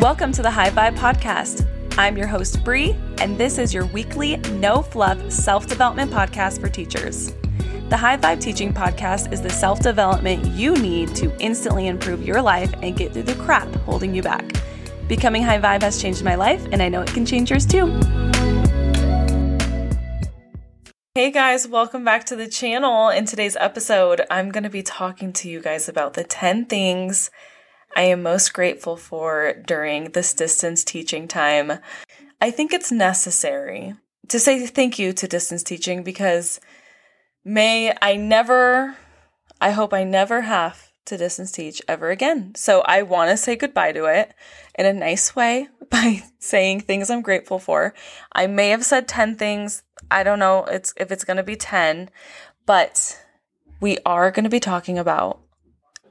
Welcome to the High Vibe Podcast. I'm your host, Bree, and this is your weekly, no fluff self development podcast for teachers. The High Vibe Teaching Podcast is the self development you need to instantly improve your life and get through the crap holding you back. Becoming High Vibe has changed my life, and I know it can change yours too. Hey guys, welcome back to the channel. In today's episode, I'm going to be talking to you guys about the 10 things I am most grateful for during this distance teaching time. I think it's necessary to say thank you to distance teaching because may I never, I hope I never have to distance teach ever again. So I want to say goodbye to it in a nice way by saying things I'm grateful for. I may have said 10 things. I don't know it's if it's going to be 10, but we are going to be talking about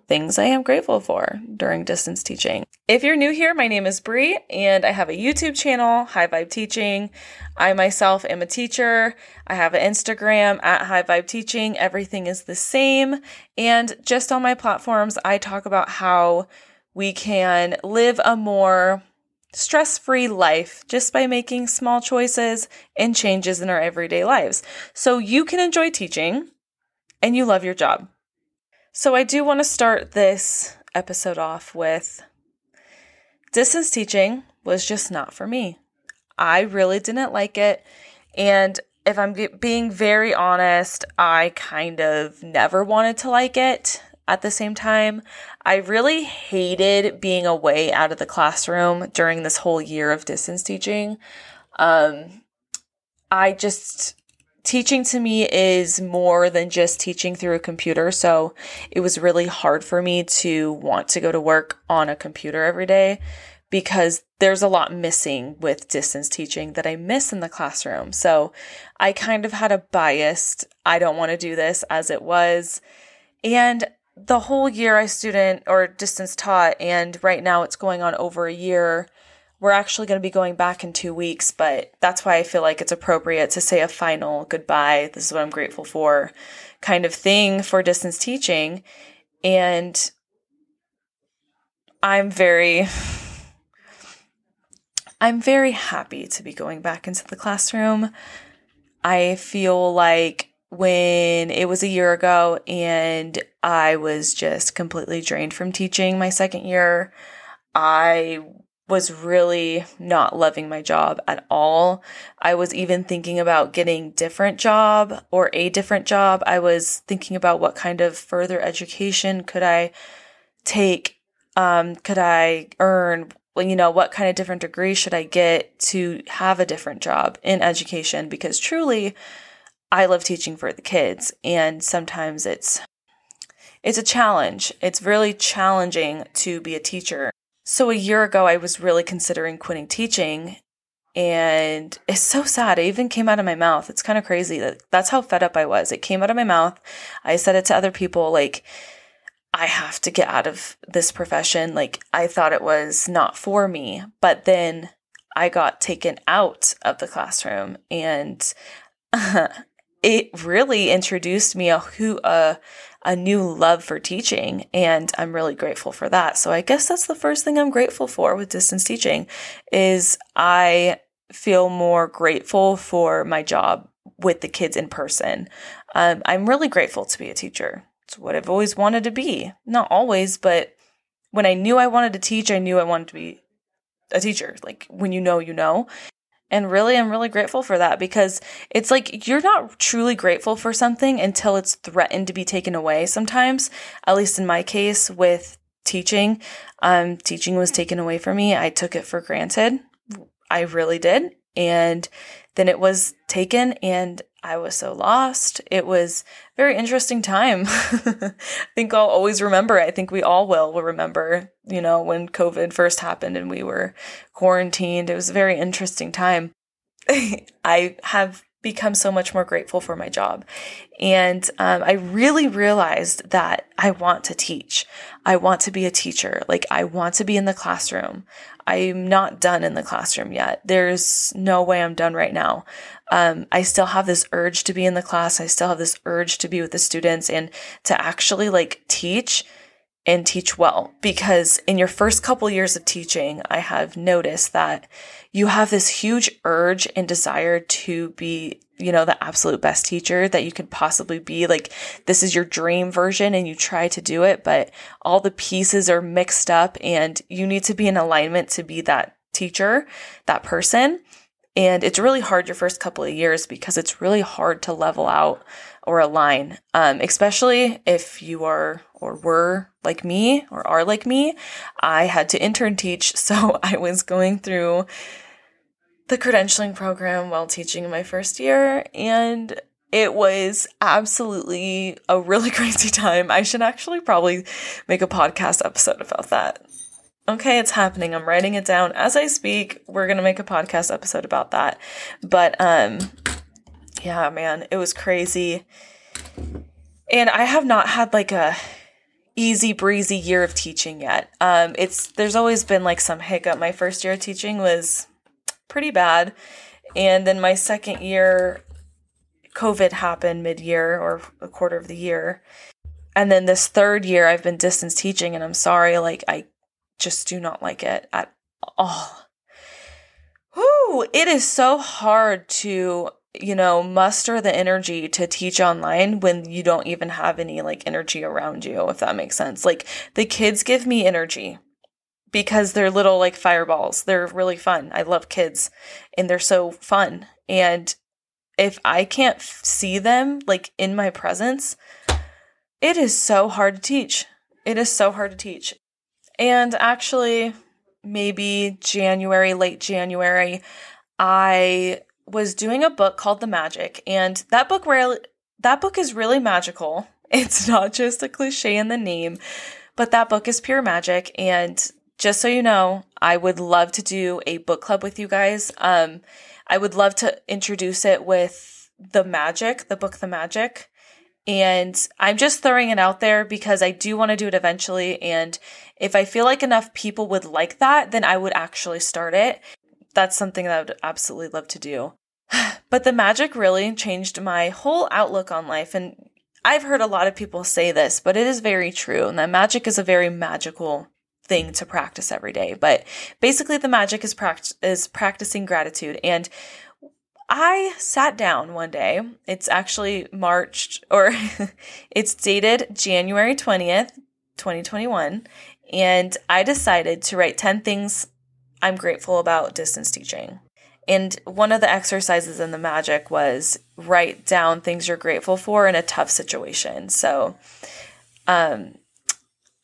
things I am grateful for during distance teaching. If you're new here, my name is Bree and I have a YouTube channel, High Vibe Teaching. I myself am a teacher. I have an Instagram at High Vibe Teaching. Everything is the same. And just on my platforms, I talk about how we can live a more stress free life just by making small choices and changes in our everyday lives. So you can enjoy teaching and you love your job. So, I do want to start this episode off with distance teaching was just not for me. I really didn't like it. And if I'm being very honest, I kind of never wanted to like it at the same time. I really hated being away out of the classroom during this whole year of distance teaching. Um, I just teaching to me is more than just teaching through a computer. So it was really hard for me to want to go to work on a computer every day because there's a lot missing with distance teaching that I miss in the classroom. So I kind of had a biased, I don't want to do this as it was. And the whole year I student or distance taught, and right now it's going on over a year we're actually going to be going back in two weeks, but that's why I feel like it's appropriate to say a final goodbye. This is what I'm grateful for kind of thing for distance teaching. And I'm very, I'm very happy to be going back into the classroom. I feel like when it was a year ago and I was just completely drained from teaching my second year, I was really not loving my job at all. I was even thinking about getting different job or a different job. I was thinking about what kind of further education could I take? Um, could I earn? You know, what kind of different degree should I get to have a different job in education? Because truly, I love teaching for the kids, and sometimes it's it's a challenge. It's really challenging to be a teacher so a year ago, I was really considering quitting teaching. And it's so sad. It even came out of my mouth. It's kind of crazy that that's how fed up I was. It came out of my mouth. I said it to other people like, I have to get out of this profession. Like, I thought it was not for me. But then I got taken out of the classroom and it really introduced me a who a a new love for teaching and I'm really grateful for that. So I guess that's the first thing I'm grateful for with distance teaching is I feel more grateful for my job with the kids in person. Um, I'm really grateful to be a teacher. It's what I've always wanted to be. Not always, but when I knew I wanted to teach, I knew I wanted to be a teacher. Like when you know, you know. And really, I'm really grateful for that because it's like you're not truly grateful for something until it's threatened to be taken away sometimes. At least in my case with teaching, um, teaching was taken away from me. I took it for granted. I really did. And then it was taken and I was so lost. It was a very interesting time. I think I'll always remember. I think we all will will remember, you know, when COVID first happened and we were quarantined. It was a very interesting time. I have become so much more grateful for my job. And um, I really realized that I want to teach. I want to be a teacher. Like, I want to be in the classroom. I'm not done in the classroom yet. There's no way I'm done right now. Um, I still have this urge to be in the class. I still have this urge to be with the students and to actually like teach and teach well because in your first couple years of teaching, I have noticed that you have this huge urge and desire to be, you know, the absolute best teacher that you could possibly be. Like, this is your dream version and you try to do it, but all the pieces are mixed up and you need to be in alignment to be that teacher, that person. And it's really hard your first couple of years because it's really hard to level out or align, um, especially if you are or were like me or are like me. I had to intern teach, so I was going through the credentialing program while teaching in my first year, and it was absolutely a really crazy time. I should actually probably make a podcast episode about that. Okay, it's happening. I'm writing it down as I speak. We're going to make a podcast episode about that. But um yeah, man, it was crazy. And I have not had like a easy breezy year of teaching yet. Um, it's there's always been like some hiccup. My first year of teaching was pretty bad, and then my second year, COVID happened mid year or a quarter of the year, and then this third year I've been distance teaching, and I'm sorry, like I just do not like it at all. Whew, it is so hard to you know, muster the energy to teach online when you don't even have any like energy around you, if that makes sense. Like the kids give me energy because they're little like fireballs. They're really fun. I love kids and they're so fun. And if I can't see them like in my presence, it is so hard to teach. It is so hard to teach. And actually, maybe January, late January, I was doing a book called The Magic, and that book really, that book is really magical. It's not just a cliche in the name, but that book is pure magic. And just so you know, I would love to do a book club with you guys. Um, I would love to introduce it with the magic, the book The Magic. And I'm just throwing it out there because I do want to do it eventually. And if I feel like enough people would like that, then I would actually start it. That's something that I would absolutely love to do. But the magic really changed my whole outlook on life. And I've heard a lot of people say this, but it is very true. And that magic is a very magical thing to practice every day. But basically, the magic is, pract- is practicing gratitude. And I sat down one day. It's actually March, or it's dated January 20th, 2021. And I decided to write 10 things I'm grateful about distance teaching. And one of the exercises in the magic was write down things you're grateful for in a tough situation. So, um,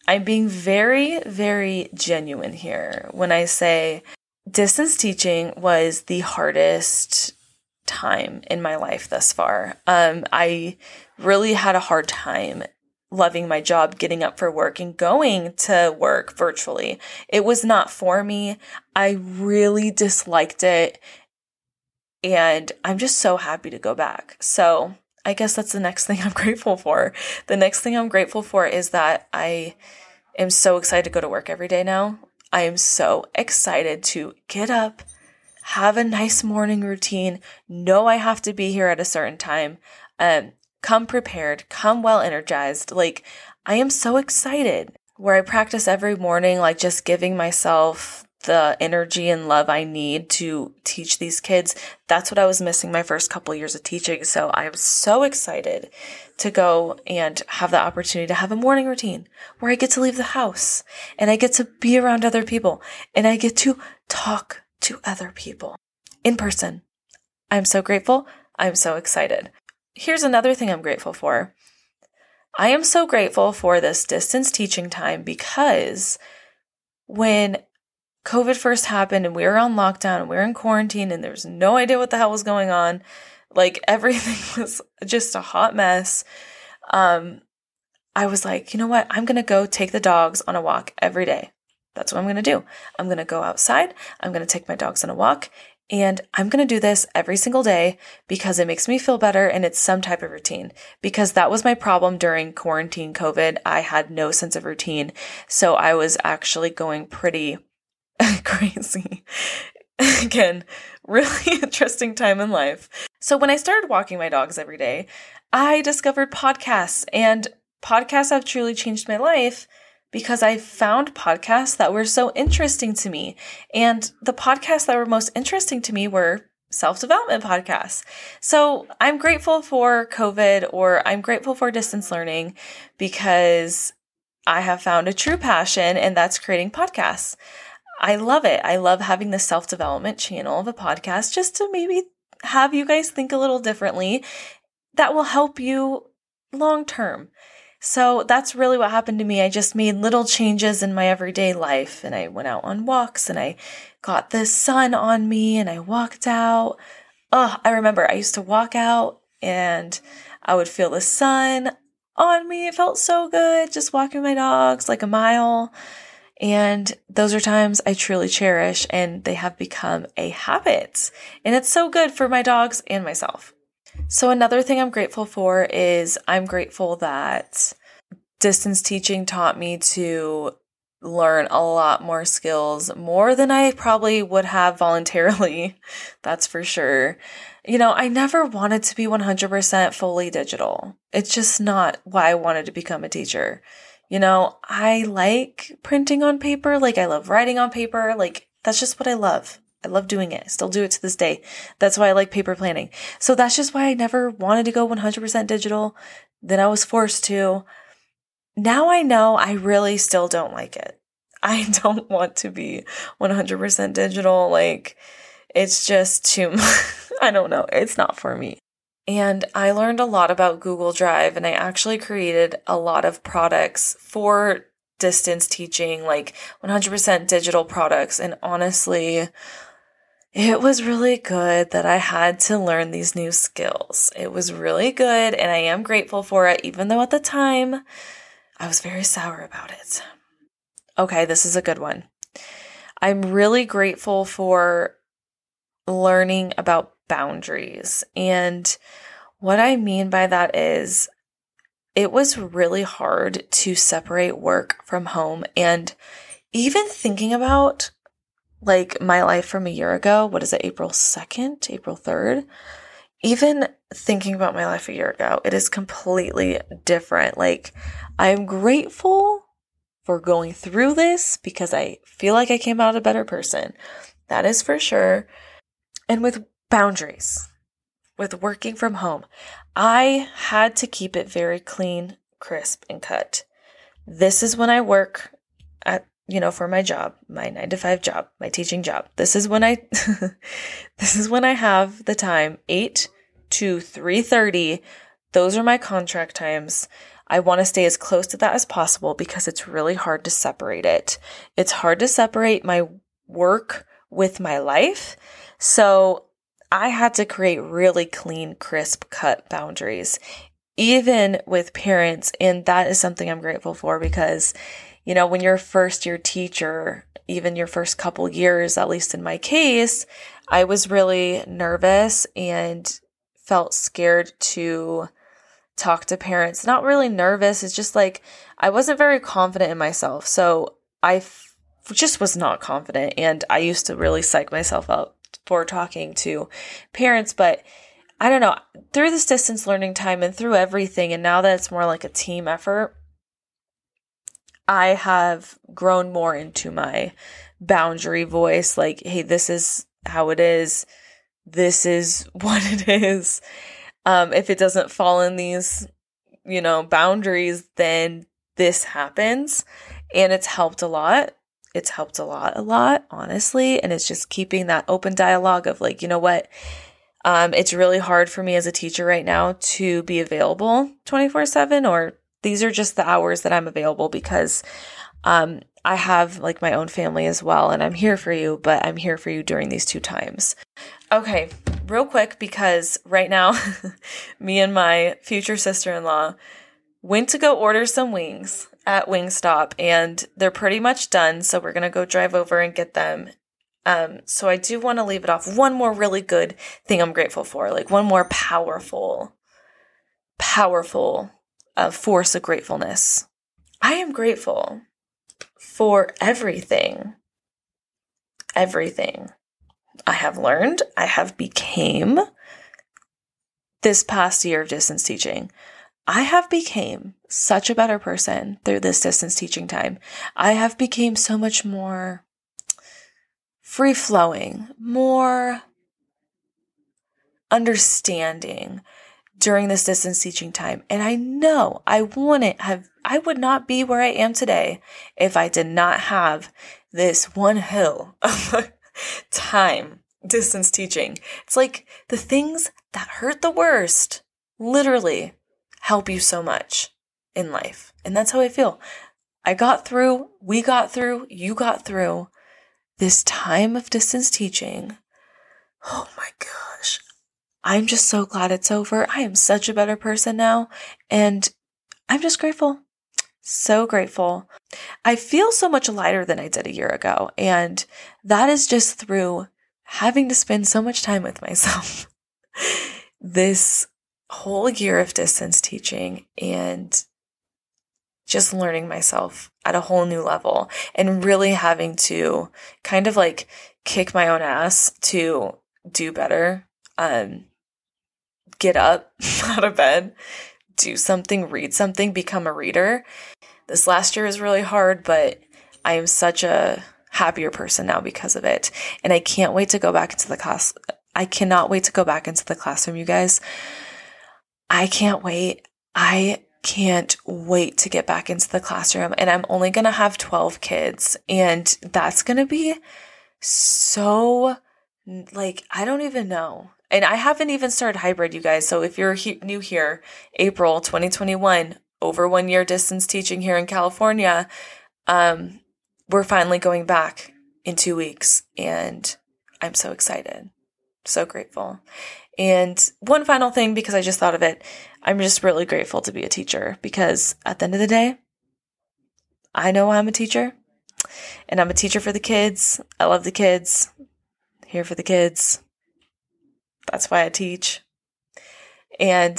I'm being very, very genuine here when I say distance teaching was the hardest time in my life thus far. Um, I really had a hard time loving my job, getting up for work and going to work virtually. It was not for me. I really disliked it. And I'm just so happy to go back. So I guess that's the next thing I'm grateful for. The next thing I'm grateful for is that I am so excited to go to work every day now. I am so excited to get up, have a nice morning routine, know I have to be here at a certain time, um, come prepared, come well energized. Like, I am so excited where I practice every morning, like just giving myself the energy and love I need to teach these kids. That's what I was missing my first couple years of teaching. So I am so excited to go and have the opportunity to have a morning routine where I get to leave the house and I get to be around other people and I get to talk to other people in person. I'm so grateful. I'm so excited. Here's another thing I'm grateful for. I am so grateful for this distance teaching time because when COVID first happened and we were on lockdown and we were in quarantine and there's no idea what the hell was going on, like everything was just a hot mess. Um, I was like, you know what? I'm going to go take the dogs on a walk every day. That's what I'm going to do. I'm going to go outside. I'm going to take my dogs on a walk and I'm going to do this every single day because it makes me feel better and it's some type of routine. Because that was my problem during quarantine COVID. I had no sense of routine. So I was actually going pretty crazy. Again, really interesting time in life. So when I started walking my dogs every day, I discovered podcasts and podcasts have truly changed my life because I found podcasts that were so interesting to me. And the podcasts that were most interesting to me were self development podcasts. So I'm grateful for COVID or I'm grateful for distance learning because I have found a true passion and that's creating podcasts. I love it. I love having the self development channel of a podcast just to maybe have you guys think a little differently that will help you long term. So that's really what happened to me. I just made little changes in my everyday life and I went out on walks and I got the sun on me and I walked out. Oh, I remember I used to walk out and I would feel the sun on me. It felt so good just walking my dogs like a mile. And those are times I truly cherish and they have become a habit. And it's so good for my dogs and myself. So, another thing I'm grateful for is I'm grateful that distance teaching taught me to learn a lot more skills, more than I probably would have voluntarily. That's for sure. You know, I never wanted to be 100% fully digital. It's just not why I wanted to become a teacher. You know, I like printing on paper. Like, I love writing on paper. Like, that's just what I love. I love doing it. I still do it to this day. That's why I like paper planning. So that's just why I never wanted to go 100% digital. Then I was forced to. Now I know I really still don't like it. I don't want to be 100% digital. Like, it's just too I don't know. It's not for me. And I learned a lot about Google Drive and I actually created a lot of products for distance teaching, like 100% digital products. And honestly, it was really good that I had to learn these new skills. It was really good, and I am grateful for it, even though at the time I was very sour about it. Okay, this is a good one. I'm really grateful for learning about boundaries. And what I mean by that is it was really hard to separate work from home. And even thinking about like my life from a year ago, what is it, April 2nd, April 3rd? Even thinking about my life a year ago, it is completely different. Like, I'm grateful for going through this because I feel like I came out a better person. That is for sure. And with boundaries, with working from home, I had to keep it very clean, crisp, and cut. This is when I work you know, for my job, my 9 to 5 job, my teaching job. This is when I this is when I have the time 8 to 3:30. Those are my contract times. I want to stay as close to that as possible because it's really hard to separate it. It's hard to separate my work with my life. So, I had to create really clean, crisp cut boundaries even with parents and that is something I'm grateful for because you know, when you're first year teacher, even your first couple years, at least in my case, I was really nervous and felt scared to talk to parents. Not really nervous, it's just like I wasn't very confident in myself. So I f- just was not confident. And I used to really psych myself out for talking to parents. But I don't know, through this distance learning time and through everything, and now that it's more like a team effort, I have grown more into my boundary voice like, hey, this is how it is. This is what it is. Um, if it doesn't fall in these, you know, boundaries, then this happens. And it's helped a lot. It's helped a lot, a lot, honestly. And it's just keeping that open dialogue of like, you know what? Um, it's really hard for me as a teacher right now to be available 24 7 or these are just the hours that I'm available because um, I have like my own family as well, and I'm here for you, but I'm here for you during these two times. Okay, real quick, because right now, me and my future sister in law went to go order some wings at Wingstop, and they're pretty much done. So we're gonna go drive over and get them. Um, so I do want to leave it off. One more really good thing I'm grateful for, like one more powerful, powerful a force of gratefulness. I am grateful for everything. Everything I have learned, I have became this past year of distance teaching. I have became such a better person through this distance teaching time. I have became so much more free flowing, more understanding during this distance teaching time. And I know I wouldn't have, I would not be where I am today if I did not have this one hill of time distance teaching. It's like the things that hurt the worst literally help you so much in life. And that's how I feel. I got through, we got through, you got through this time of distance teaching. Oh my gosh. I'm just so glad it's over. I am such a better person now. And I'm just grateful. So grateful. I feel so much lighter than I did a year ago. And that is just through having to spend so much time with myself. this whole year of distance teaching and just learning myself at a whole new level and really having to kind of like kick my own ass to do better. Um, get up out of bed, do something, read something, become a reader. This last year is really hard, but I am such a happier person now because of it. And I can't wait to go back into the class. I cannot wait to go back into the classroom, you guys. I can't wait. I can't wait to get back into the classroom. And I'm only going to have 12 kids. And that's going to be so, like, I don't even know. And I haven't even started hybrid, you guys. So if you're he- new here, April 2021, over one year distance teaching here in California, um, we're finally going back in two weeks. And I'm so excited. So grateful. And one final thing, because I just thought of it, I'm just really grateful to be a teacher because at the end of the day, I know I'm a teacher and I'm a teacher for the kids. I love the kids, here for the kids. That's why I teach. And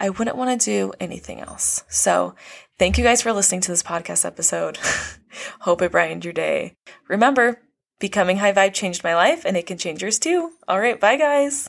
I wouldn't want to do anything else. So thank you guys for listening to this podcast episode. Hope it brightened your day. Remember, becoming high vibe changed my life and it can change yours too. All right. Bye guys.